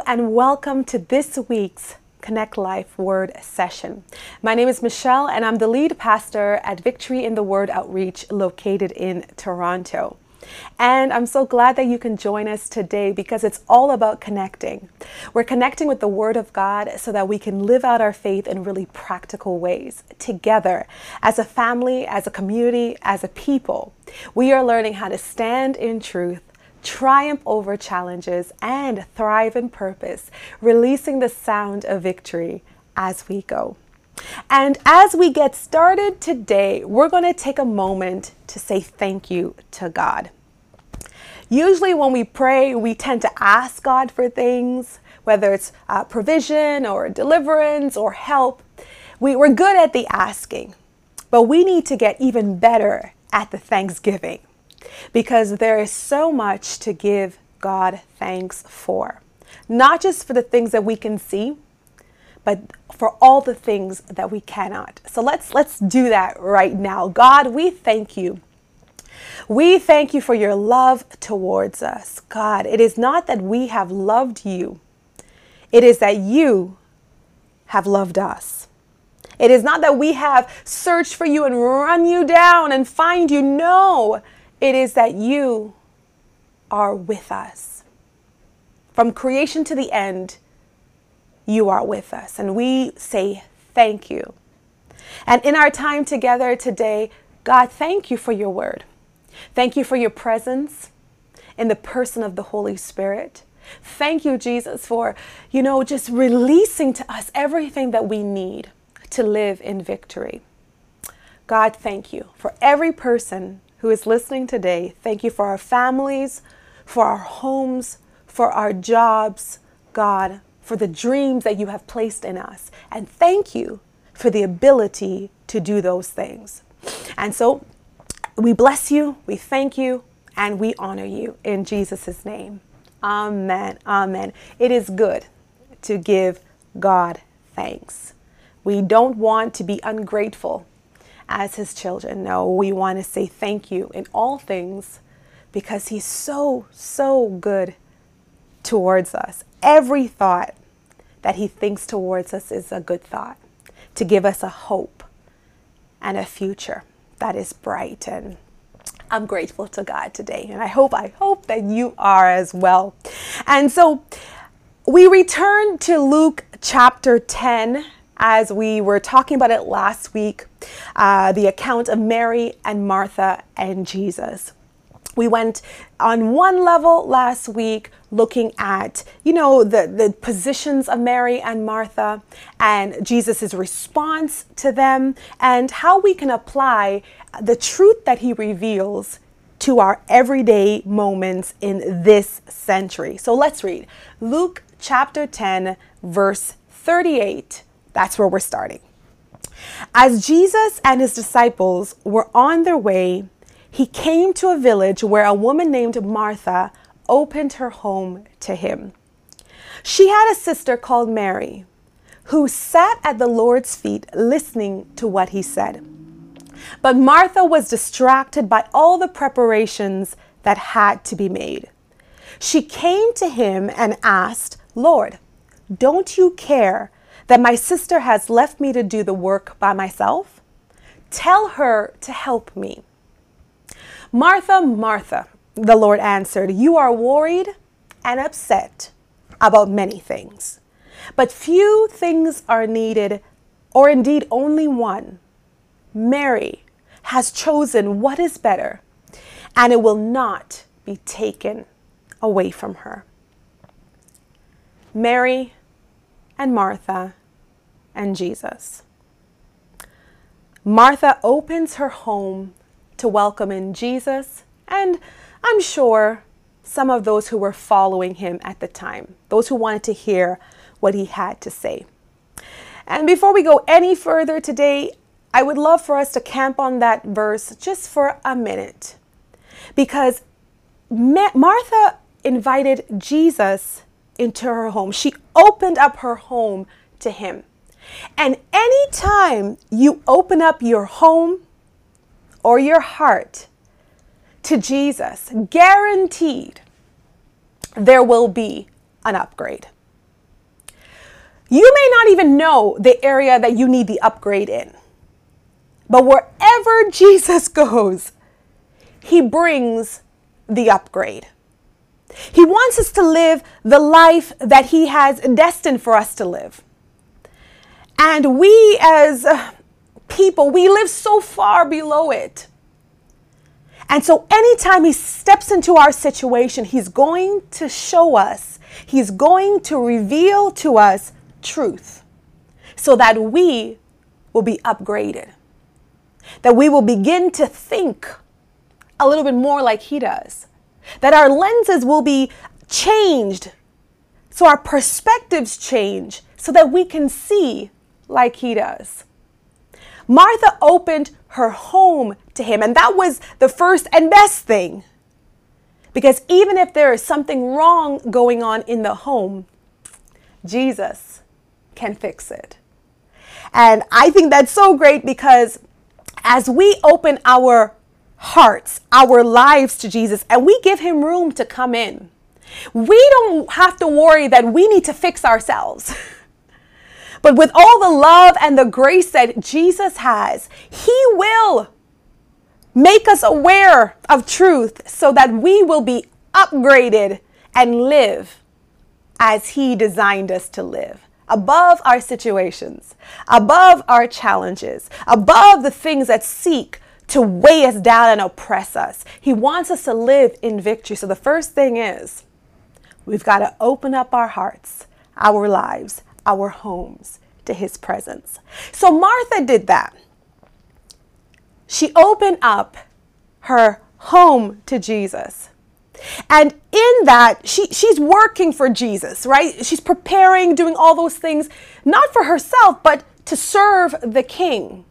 And welcome to this week's Connect Life Word session. My name is Michelle, and I'm the lead pastor at Victory in the Word Outreach located in Toronto. And I'm so glad that you can join us today because it's all about connecting. We're connecting with the Word of God so that we can live out our faith in really practical ways together as a family, as a community, as a people. We are learning how to stand in truth triumph over challenges, and thrive in purpose, releasing the sound of victory as we go. And as we get started today, we're going to take a moment to say thank you to God. Usually, when we pray, we tend to ask God for things, whether it's uh, provision or deliverance or help. We, we're good at the asking, but we need to get even better at the thanksgiving because there is so much to give God thanks for. Not just for the things that we can see, but for all the things that we cannot. So let's let's do that right now. God, we thank you. We thank you for your love towards us. God, it is not that we have loved you. It is that you have loved us. It is not that we have searched for you and run you down and find you. No, it is that you are with us. From creation to the end, you are with us. And we say thank you. And in our time together today, God, thank you for your word. Thank you for your presence in the person of the Holy Spirit. Thank you, Jesus, for, you know, just releasing to us everything that we need to live in victory. God, thank you for every person who is listening today, thank you for our families, for our homes, for our jobs, God, for the dreams that you have placed in us. And thank you for the ability to do those things. And so we bless you, we thank you, and we honor you in Jesus' name. Amen. Amen. It is good to give God thanks. We don't want to be ungrateful as his children. No, we want to say thank you in all things because he's so, so good towards us. Every thought that he thinks towards us is a good thought to give us a hope and a future that is bright and I'm grateful to God today and I hope I hope that you are as well. And so we return to Luke chapter 10 as we were talking about it last week, uh, the account of Mary and Martha and Jesus. We went on one level last week looking at, you know, the, the positions of Mary and Martha and Jesus' response to them and how we can apply the truth that he reveals to our everyday moments in this century. So let's read Luke chapter 10, verse 38 that's where we're starting. As Jesus and his disciples were on their way, he came to a village where a woman named Martha opened her home to him. She had a sister called Mary who sat at the Lord's feet listening to what he said. But Martha was distracted by all the preparations that had to be made. She came to him and asked, Lord, don't you care that my sister has left me to do the work by myself? Tell her to help me. Martha, Martha, the Lord answered, You are worried and upset about many things, but few things are needed, or indeed only one. Mary has chosen what is better, and it will not be taken away from her. Mary and Martha and Jesus. Martha opens her home to welcome in Jesus, and I'm sure some of those who were following him at the time, those who wanted to hear what he had to say. And before we go any further today, I would love for us to camp on that verse just for a minute. Because Martha invited Jesus into her home. She opened up her home to him. And anytime you open up your home or your heart to Jesus, guaranteed there will be an upgrade. You may not even know the area that you need the upgrade in. But wherever Jesus goes, he brings the upgrade. He wants us to live the life that he has destined for us to live. And we as uh, people, we live so far below it. And so anytime he steps into our situation, he's going to show us, he's going to reveal to us truth so that we will be upgraded, that we will begin to think a little bit more like he does, that our lenses will be changed so our perspectives change so that we can see like he does. Martha opened her home to him, and that was the first and best thing. Because even if there is something wrong going on in the home, Jesus can fix it. And I think that's so great because as we open our hearts, our lives to Jesus, and we give him room to come in, we don't have to worry that we need to fix ourselves. But with all the love and the grace that Jesus has, He will make us aware of truth so that we will be upgraded and live as He designed us to live. Above our situations, above our challenges, above the things that seek to weigh us down and oppress us. He wants us to live in victory. So the first thing is we've got to open up our hearts, our lives, our homes to his presence. So Martha did that. She opened up her home to Jesus. And in that, she, she's working for Jesus, right? She's preparing, doing all those things, not for herself, but to serve the king,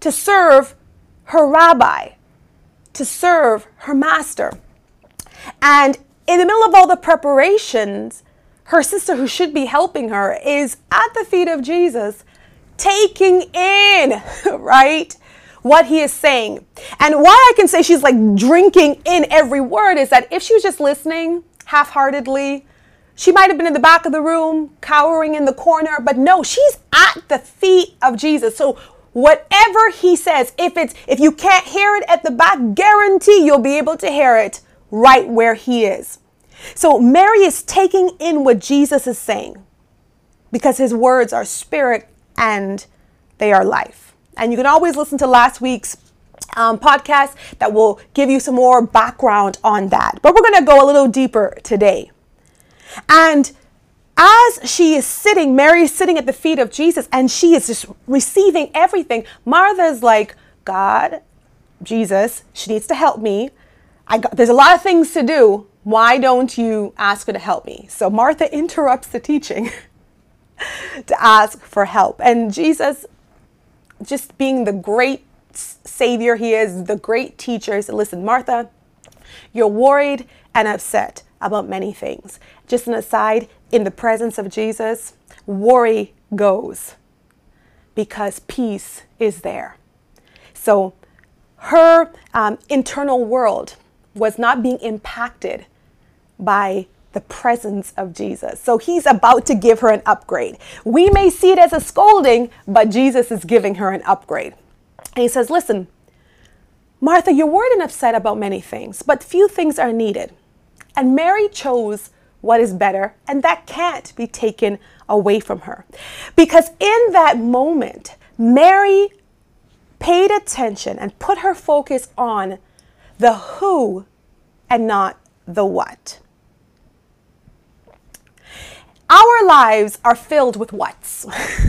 to serve her rabbi, to serve her master. And in the middle of all the preparations, her sister, who should be helping her, is at the feet of Jesus, taking in, right? What he is saying. And why I can say she's like drinking in every word is that if she was just listening half heartedly, she might have been in the back of the room, cowering in the corner, but no, she's at the feet of Jesus. So whatever he says, if it's if you can't hear it at the back, guarantee you'll be able to hear it right where he is. So Mary is taking in what Jesus is saying because his words are spirit and they are life. And you can always listen to last week's um, podcast that will give you some more background on that. But we're going to go a little deeper today. And as she is sitting, Mary is sitting at the feet of Jesus and she is just receiving everything. Martha is like, God, Jesus, she needs to help me. I got, there's a lot of things to do. Why don't you ask her to help me? So Martha interrupts the teaching to ask for help. And Jesus, just being the great Savior he is, the great teacher, said, Listen, Martha, you're worried and upset about many things. Just an aside, in the presence of Jesus, worry goes because peace is there. So her um, internal world was not being impacted by the presence of Jesus. So he's about to give her an upgrade. We may see it as a scolding, but Jesus is giving her an upgrade. And he says, Listen, Martha, you're worried and upset about many things, but few things are needed. And Mary chose what is better, and that can't be taken away from her. Because in that moment, Mary paid attention and put her focus on the who and not the what. Our lives are filled with what's.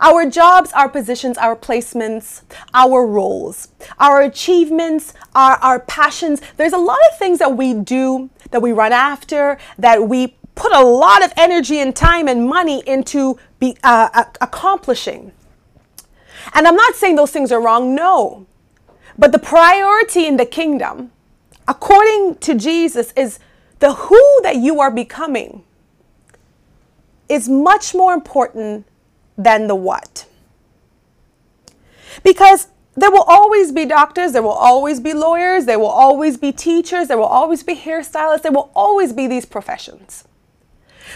our jobs, our positions, our placements, our roles, our achievements, our, our passions. There's a lot of things that we do, that we run after, that we put a lot of energy and time and money into be, uh, accomplishing. And I'm not saying those things are wrong, no. But the priority in the kingdom, according to Jesus, is the who that you are becoming is much more important than the what. Because there will always be doctors, there will always be lawyers, there will always be teachers, there will always be hairstylists, there will always be these professions.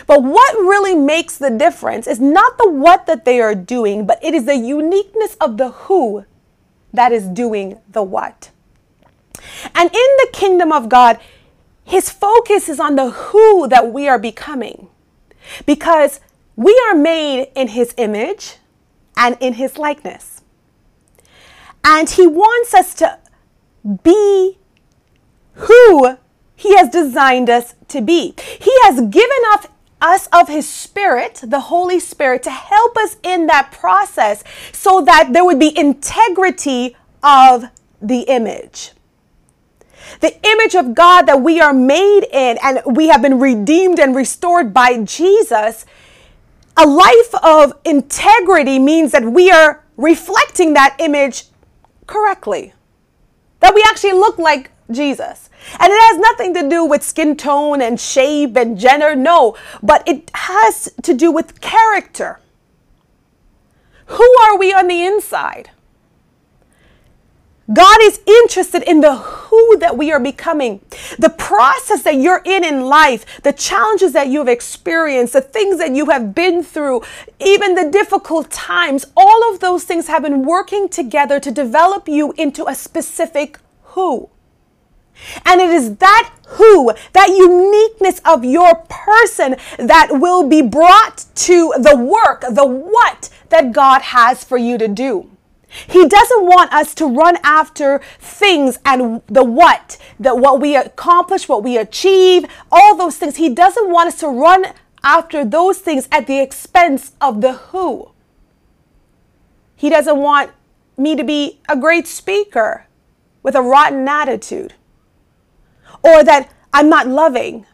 But what really makes the difference is not the what that they are doing, but it is the uniqueness of the who that is doing the what. And in the kingdom of God, his focus is on the who that we are becoming because we are made in his image and in his likeness. And he wants us to be who he has designed us to be. He has given us us of his spirit, the Holy Spirit, to help us in that process so that there would be integrity of the image. The image of God that we are made in and we have been redeemed and restored by Jesus. A life of integrity means that we are reflecting that image correctly, that we actually look like Jesus. And it has nothing to do with skin tone and shape and gender, no, but it has to do with character. Who are we on the inside? God is interested in the who that we are becoming, the process that you're in in life, the challenges that you've experienced, the things that you have been through, even the difficult times. All of those things have been working together to develop you into a specific who. And it is that who, that uniqueness of your person that will be brought to the work, the what that God has for you to do. He doesn't want us to run after things and the what, that what we accomplish, what we achieve, all those things. He doesn't want us to run after those things at the expense of the who. He doesn't want me to be a great speaker with a rotten attitude or that I'm not loving,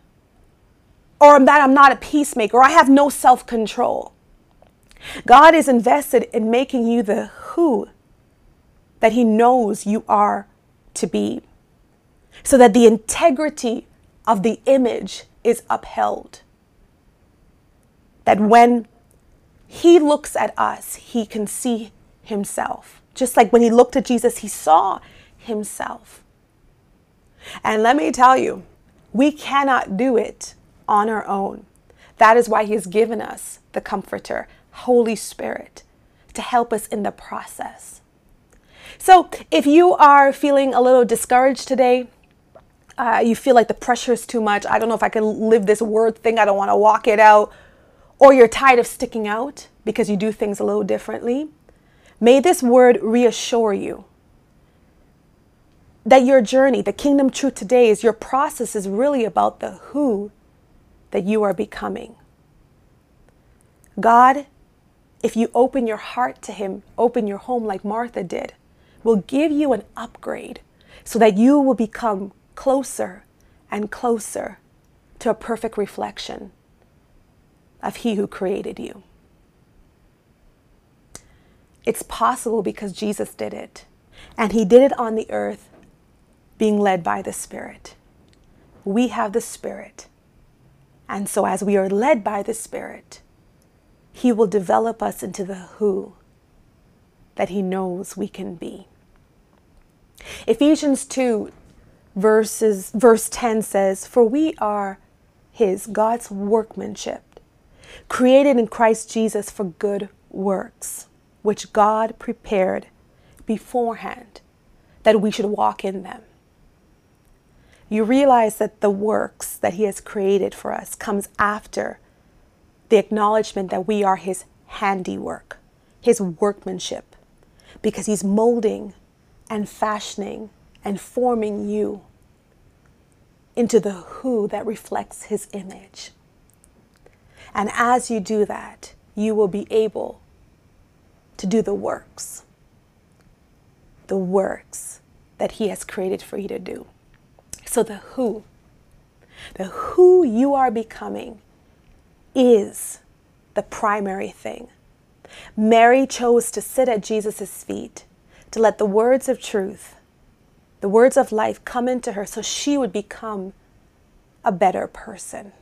or that I'm not a peacemaker, or I have no self control. God is invested in making you the who that He knows you are to be, so that the integrity of the image is upheld. That when He looks at us, He can see Himself. Just like when He looked at Jesus, He saw Himself. And let me tell you, we cannot do it on our own. That is why He has given us the Comforter, Holy Spirit, to help us in the process. So if you are feeling a little discouraged today, uh, you feel like the pressure is too much, I don't know if I can live this word thing, I don't want to walk it out, or you're tired of sticking out because you do things a little differently, may this word reassure you that your journey, the kingdom truth today is your process is really about the who that you are becoming. God, if you open your heart to Him, open your home like Martha did, will give you an upgrade so that you will become closer and closer to a perfect reflection of He who created you. It's possible because Jesus did it, and He did it on the earth being led by the Spirit. We have the Spirit. And so, as we are led by the Spirit, He will develop us into the who that He knows we can be. Ephesians 2, verses, verse 10 says, For we are His, God's workmanship, created in Christ Jesus for good works, which God prepared beforehand that we should walk in them you realize that the works that He has created for us comes after the acknowledgement that we are His handiwork, His workmanship, because He's molding and fashioning and forming you into the who that reflects His image. And as you do that, you will be able to do the works, the works that He has created for you to do. So, the who, the who you are becoming is the primary thing. Mary chose to sit at Jesus' feet, to let the words of truth, the words of life come into her so she would become a better person.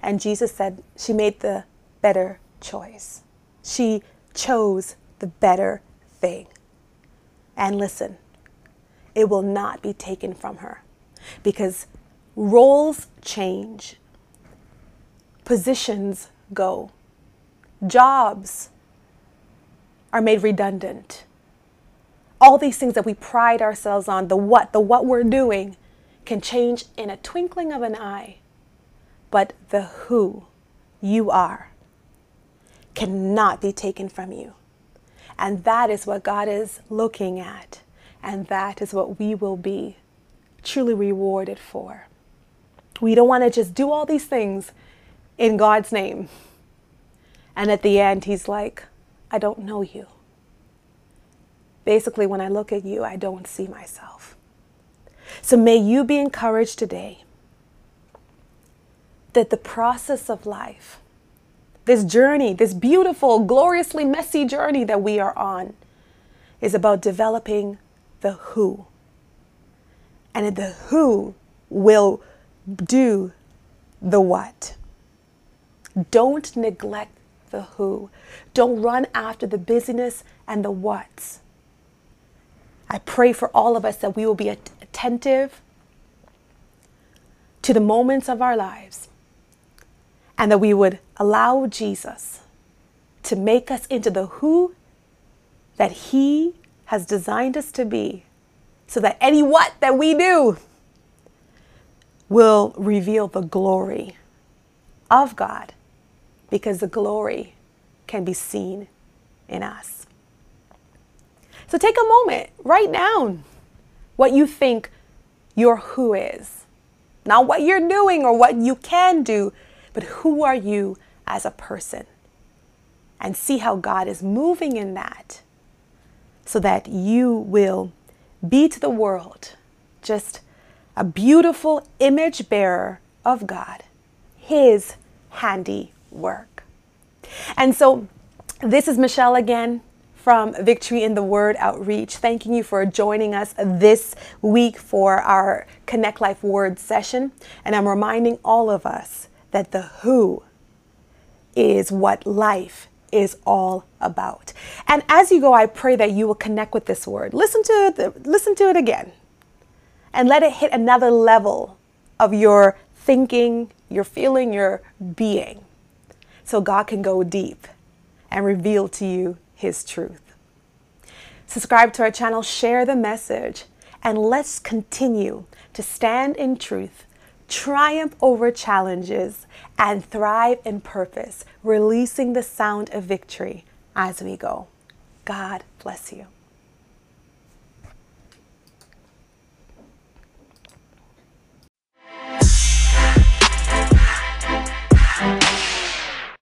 And Jesus said she made the better choice. She chose the better thing. And listen, it will not be taken from her because roles change. Positions go. Jobs are made redundant. All these things that we pride ourselves on, the what, the what we're doing, can change in a twinkling of an eye. But the who you are cannot be taken from you. And that is what God is looking at. And that is what we will be truly rewarded for. We don't want to just do all these things in God's name. And at the end, He's like, I don't know you. Basically, when I look at you, I don't see myself. So may you be encouraged today that the process of life, this journey, this beautiful, gloriously messy journey that we are on, is about developing the who. And the who will do the what. Don't neglect the who. Don't run after the busyness and the what's. I pray for all of us that we will be attentive to the moments of our lives and that we would allow Jesus to make us into the who that He has designed us to be so that any what that we do will reveal the glory of God because the glory can be seen in us. So take a moment, write down what you think your who is. Not what you're doing or what you can do, but who are you as a person? And see how God is moving in that so that you will be to the world just a beautiful image bearer of God, His handiwork. And so, this is Michelle again from Victory in the Word Outreach. Thanking you for joining us this week for our Connect Life Word session. And I'm reminding all of us that the who is what life is all about. And as you go, I pray that you will connect with this word. Listen to it, listen to it again. And let it hit another level of your thinking, your feeling, your being. So God can go deep and reveal to you his truth. Subscribe to our channel, share the message, and let's continue to stand in truth triumph over challenges, and thrive in purpose, releasing the sound of victory as we go. God bless you.